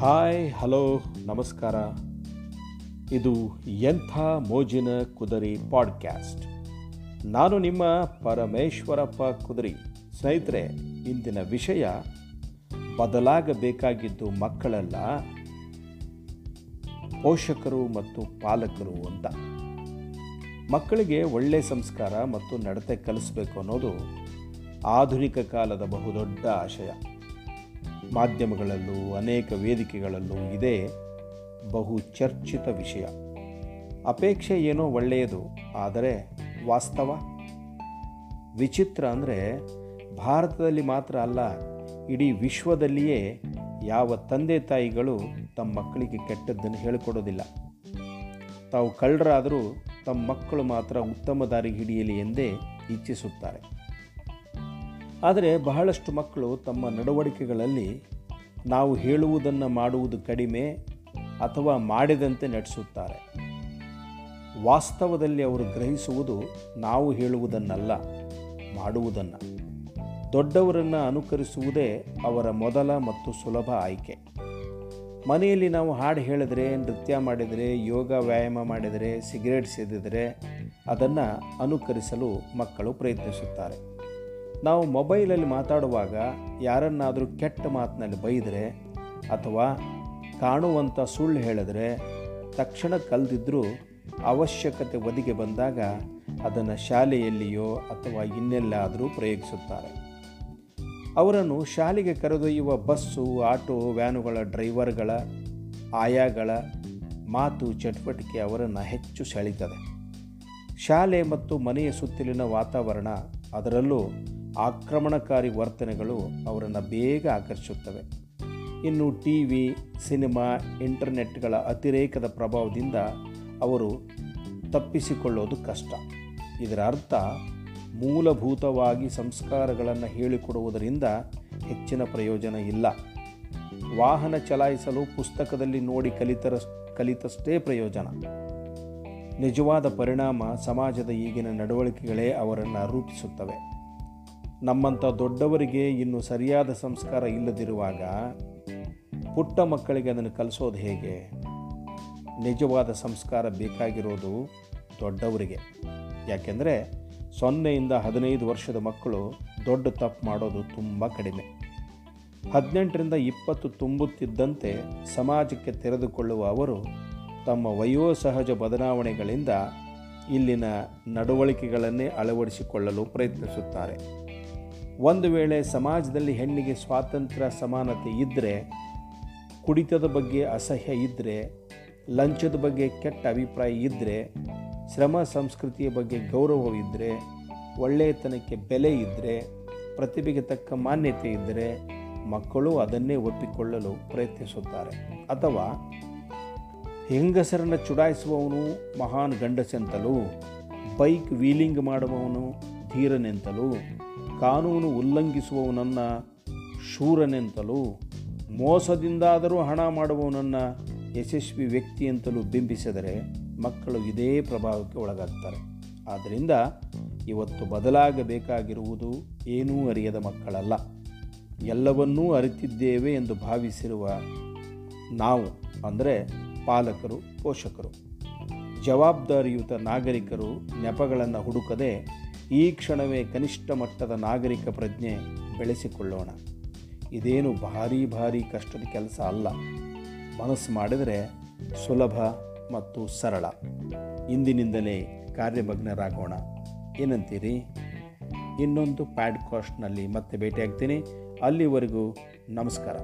Hi, hello, ನಮಸ್ಕಾರ. ಇದು ಎಂಥ ಮೋಜಿನ ಕುದರಿ ಪಾಡ್ಕ್ಯಾಸ್ಟ್. ನಾನು ನಿಮ್ಮ ಪರಮೇಶ್ವರಪ್ಪ ಕುದರಿ. ಸ್ನೇಹಿತರೆ, ಇಂದಿನ ವಿಷಯ, ಬದಲಾಗಬೇಕಾಗಿದ್ದು ಮಕ್ಕಳಲ್ಲ, ಪೋಷಕರು ಮತ್ತು ಪಾಲಕರು ಅಂತ. ಮಕ್ಕಳಿಗೆ ಒಳ್ಳೆಯ ಸಂಸ್ಕಾರ ಮತ್ತು ನಡತೆ ಕಲಿಸಬೇಕು ಅನ್ನೋದು ಆಧುನಿಕ ಕಾಲದ ಬಹುದೊಡ್ಡ ಆಶಯ. ಮಾಧ್ಯಮಗಳಲ್ಲೂ, ಅನೇಕ ವೇದಿಕೆಗಳಲ್ಲೂ ಇದೇ ಬಹು ಚರ್ಚಿತ ವಿಷಯ. ಅಪೇಕ್ಷೆ ಏನೋ ಒಳ್ಳೆಯದು, ಆದರೆ ವಾಸ್ತವ? ವಿಚಿತ್ರ ಅಂದರೆ ಭಾರತದಲ್ಲಿ ಮಾತ್ರ ಅಲ್ಲ, ಇಡೀ ವಿಶ್ವದಲ್ಲಿಯೇ ಯಾವ ತಂದೆ ತಾಯಿಗಳು ತಮ್ಮ ಮಕ್ಕಳಿಗೆ ಕೆಟ್ಟದ್ದನ್ನು ಹೇಳಿಕೊಡೋದಿಲ್ಲ. ತಾವು ಕಳ್ಳರಾದರೂ ತಮ್ಮ ಮಕ್ಕಳು ಮಾತ್ರ ಉತ್ತಮ ದಾರಿಗೆ ಹಿಡಿಯಲಿ ಎಂದೇ ಇಚ್ಛಿಸುತ್ತಾರೆ. ಆದರೆ ಬಹಳಷ್ಟು ಮಕ್ಕಳು ತಮ್ಮ ನಡವಳಿಕೆಗಳಲ್ಲಿ ನಾವು ಹೇಳುವುದನ್ನು ಮಾಡುವುದು ಕಡಿಮೆ ಅಥವಾ ಮಾಡಿದಂತೆ ನಡೆಸುತ್ತಾರೆ. ವಾಸ್ತವದಲ್ಲಿ ಅವರು ಗ್ರಹಿಸುವುದು ನಾವು ಹೇಳುವುದನ್ನಲ್ಲ, ಮಾಡುವುದನ್ನು. ದೊಡ್ಡವರನ್ನು ಅನುಕರಿಸುವುದೇ ಅವರ ಮೊದಲ ಮತ್ತು ಸುಲಭ ಆಯ್ಕೆ. ಮನೆಯಲ್ಲಿ ನಾವು ಹಾಡು ಹೇಳಿದರೆ, ನೃತ್ಯ ಮಾಡಿದರೆ, ಯೋಗ ವ್ಯಾಯಾಮ ಮಾಡಿದರೆ, ಸಿಗರೇಟ್ ಸೇದಿದರೆ ಅದನ್ನು ಅನುಕರಿಸಲು ಮಕ್ಕಳು ಪ್ರಯತ್ನಿಸುತ್ತಾರೆ. ನಾವು ಮೊಬೈಲಲ್ಲಿ ಮಾತಾಡುವಾಗ ಯಾರನ್ನಾದರೂ ಕೆಟ್ಟ ಮಾತಿನಲ್ಲಿ ಬೈದರೆ ಅಥವಾ ಕಾಣುವಂಥ ಸುಳ್ಳು ಹೇಳಿದ್ರೆ ತಕ್ಷಣ ಕಲ್ದಿದ್ರೂ ಅವಶ್ಯಕತೆ ಒದಗಿ ಬಂದಾಗ ಅದನ್ನು ಶಾಲೆಯಲ್ಲಿಯೋ ಅಥವಾ ಇನ್ನೆಲ್ಲಾದರೂ ಪ್ರಯೋಗಿಸುತ್ತಾರೆ. ಅವರನ್ನು ಶಾಲೆಗೆ ಕರೆದೊಯ್ಯುವ ಬಸ್ಸು, ಆಟೋ, ವ್ಯಾನುಗಳ ಡ್ರೈವರ್ಗಳ ಆಯಾಗಳ ಮಾತು ಚಟುವಟಿಕೆ ಅವರನ್ನು ಹೆಚ್ಚು ಸೆಳೀತದೆ ಶಾಲೆ ಮತ್ತು ಮನೆಯ ಸುತ್ತಲಿನ ವಾತಾವರಣ ಅದರಲ್ಲೂ ಆಕ್ರಮಣಕಾರಿ ವರ್ತನೆಗಳು ಅವರನ್ನು ಬೇಗ ಆಕರ್ಷಿಸುತ್ತವೆ. ಇನ್ನು ಟಿ ವಿ, ಸಿನಿಮಾ, ಇಂಟರ್ನೆಟ್ಗಳ ಅತಿರೇಕದ ಪ್ರಭಾವದಿಂದ ಅವರು ತಪ್ಪಿಸಿಕೊಳ್ಳೋದು ಕಷ್ಟ. ಇದರ ಅರ್ಥ, ಮೂಲಭೂತವಾಗಿ ಸಂಸ್ಕಾರಗಳನ್ನು ಹೇಳಿಕೊಡುವುದರಿಂದ ಹೆಚ್ಚಿನ ಪ್ರಯೋಜನ ಇಲ್ಲ. ವಾಹನ ಚಲಾಯಿಸಲು ಪುಸ್ತಕದಲ್ಲಿ ನೋಡಿ ಕಲಿತರ, ಕಲಿತಷ್ಟೇ ಪ್ರಯೋಜನ. ನಿಜವಾದ ಪರಿಣಾಮ ಸಮಾಜದ ಈಗಿನ ನಡವಳಿಕೆಗಳೇ ಅವರನ್ನು ರೂಪಿಸುತ್ತವೆ. ನಮ್ಮಂಥ ದೊಡ್ಡವರಿಗೆ ಇನ್ನು ಸರಿಯಾದ ಸಂಸ್ಕಾರ ಇಲ್ಲದಿರುವಾಗ ಪುಟ್ಟ ಮಕ್ಕಳಿಗೆ ಅದನ್ನು ಕಲಿಸೋದು ಹೇಗೆ? ನಿಜವಾದ ಸಂಸ್ಕಾರ ಬೇಕಾಗಿರೋದು ದೊಡ್ಡವರಿಗೆ. ಯಾಕೆಂದರೆ ಸೊನ್ನೆಯಿಂದ ಹದಿನೈದು ವರ್ಷದ ಮಕ್ಕಳು ದೊಡ್ಡ ತಪ್ಪು ಮಾಡೋದು ತುಂಬ ಕಡಿಮೆ. ಹದಿನೆಂಟರಿಂದ ಇಪ್ಪತ್ತು ತುಂಬುತ್ತಿದ್ದಂತೆ ಸಮಾಜಕ್ಕೆ ತೆರೆದುಕೊಳ್ಳುವ ಅವರು ತಮ್ಮ ವಯೋಸಹಜ ಬದಲಾವಣೆಗಳಿಂದ ಇಲ್ಲಿನ ನಡವಳಿಕೆಗಳನ್ನೇ ಅಳವಡಿಸಿಕೊಳ್ಳಲು ಪ್ರಯತ್ನಿಸುತ್ತಾರೆ. ಒಂದು ವೇಳೆ ಸಮಾಜದಲ್ಲಿ ಹೆಣ್ಣಿಗೆ ಸ್ವಾತಂತ್ರ್ಯ ಸಮಾನತೆ ಇದ್ದರೆ ಕುಡಿತದ ಬಗ್ಗೆ ಅಸಹ್ಯ ಇದ್ದರೆ ಲಂಚದ ಬಗ್ಗೆ ಕೆಟ್ಟ ಅಭಿಪ್ರಾಯ ಇದ್ದರೆ ಶ್ರಮ ಸಂಸ್ಕೃತಿಯ ಬಗ್ಗೆ ಗೌರವವಿದ್ದರೆ ಒಳ್ಳೆಯತನಕ್ಕೆ ಬೆಲೆ ಇದ್ದರೆ ಪ್ರತಿಭೆಗೆ ತಕ್ಕ ಮಾನ್ಯತೆ ಇದ್ದರೆ ಮಕ್ಕಳು ಅದನ್ನೇ ಒಪ್ಪಿಕೊಳ್ಳಲು ಪ್ರಯತ್ನಿಸುತ್ತಾರೆ. ಅಥವಾ ಹೆಂಗಸರನ್ನು ಚುಡಾಯಿಸುವವನು ಮಹಾನ್ ಗಂಡಸೆಂತಲೂ, ಬೈಕ್ ವೀಲಿಂಗ್ ಮಾಡುವವನು ಧೀರನೆಂತಲೂ, ಕಾನೂನು ಉಲ್ಲಂಘಿಸುವವನನ್ನು ಶೂರನೆಂತಲೂ, ಮೋಸದಿಂದಾದರೂ ಹಣ ಮಾಡುವವನನ್ನು ಯಶಸ್ವಿ ವ್ಯಕ್ತಿ ಅಂತಲೂ ಬಿಂಬಿಸಿದರೆ ಮಕ್ಕಳು ಇದೇ ಪ್ರಭಾವಕ್ಕೆ ಒಳಗಾಗ್ತಾರೆ. ಆದ್ದರಿಂದ ಇವತ್ತು ಬದಲಾಗಬೇಕಾಗಿರುವುದು ಏನೂ ಅರಿಯದ ಮಕ್ಕಳಲ್ಲ. ಎಲ್ಲವನ್ನೂ ಅರಿತಿದ್ದೇವೆ ಎಂದು ಭಾವಿಸಿರುವ ನಾವು, ಅಂದರೆ ಪಾಲಕರು, ಪೋಷಕರು. ಜವಾಬ್ದಾರಿಯುತ ನಾಗರಿಕರು ನೆಪಗಳನ್ನು ಹುಡುಕದೆ ಈ ಕ್ಷಣವೇ ಕನಿಷ್ಠ ಮಟ್ಟದ ನಾಗರಿಕ ಪ್ರಜ್ಞೆ ಬೆಳೆಸಿಕೊಳ್ಳೋಣ. ಇದೇನು ಭಾರಿ ಭಾರಿ ಕಷ್ಟದ ಕೆಲಸ ಅಲ್ಲ. ಮನಸ್ಸು ಮಾಡಿದರೆ ಸುಲಭ ಮತ್ತು ಸರಳ. ಇಂದಿನಿಂದಲೇ ಕಾರ್ಯಮಗ್ನರಾಗೋಣ. ಏನಂತೀರಿ? ಇನ್ನೊಂದು ಪ್ಯಾಡ್ಕಾಸ್ಟ್ನಲ್ಲಿ ಮತ್ತೆ ಭೇಟಿಯಾಗ್ತೀನಿ. ಅಲ್ಲಿವರೆಗೂ ನಮಸ್ಕಾರ.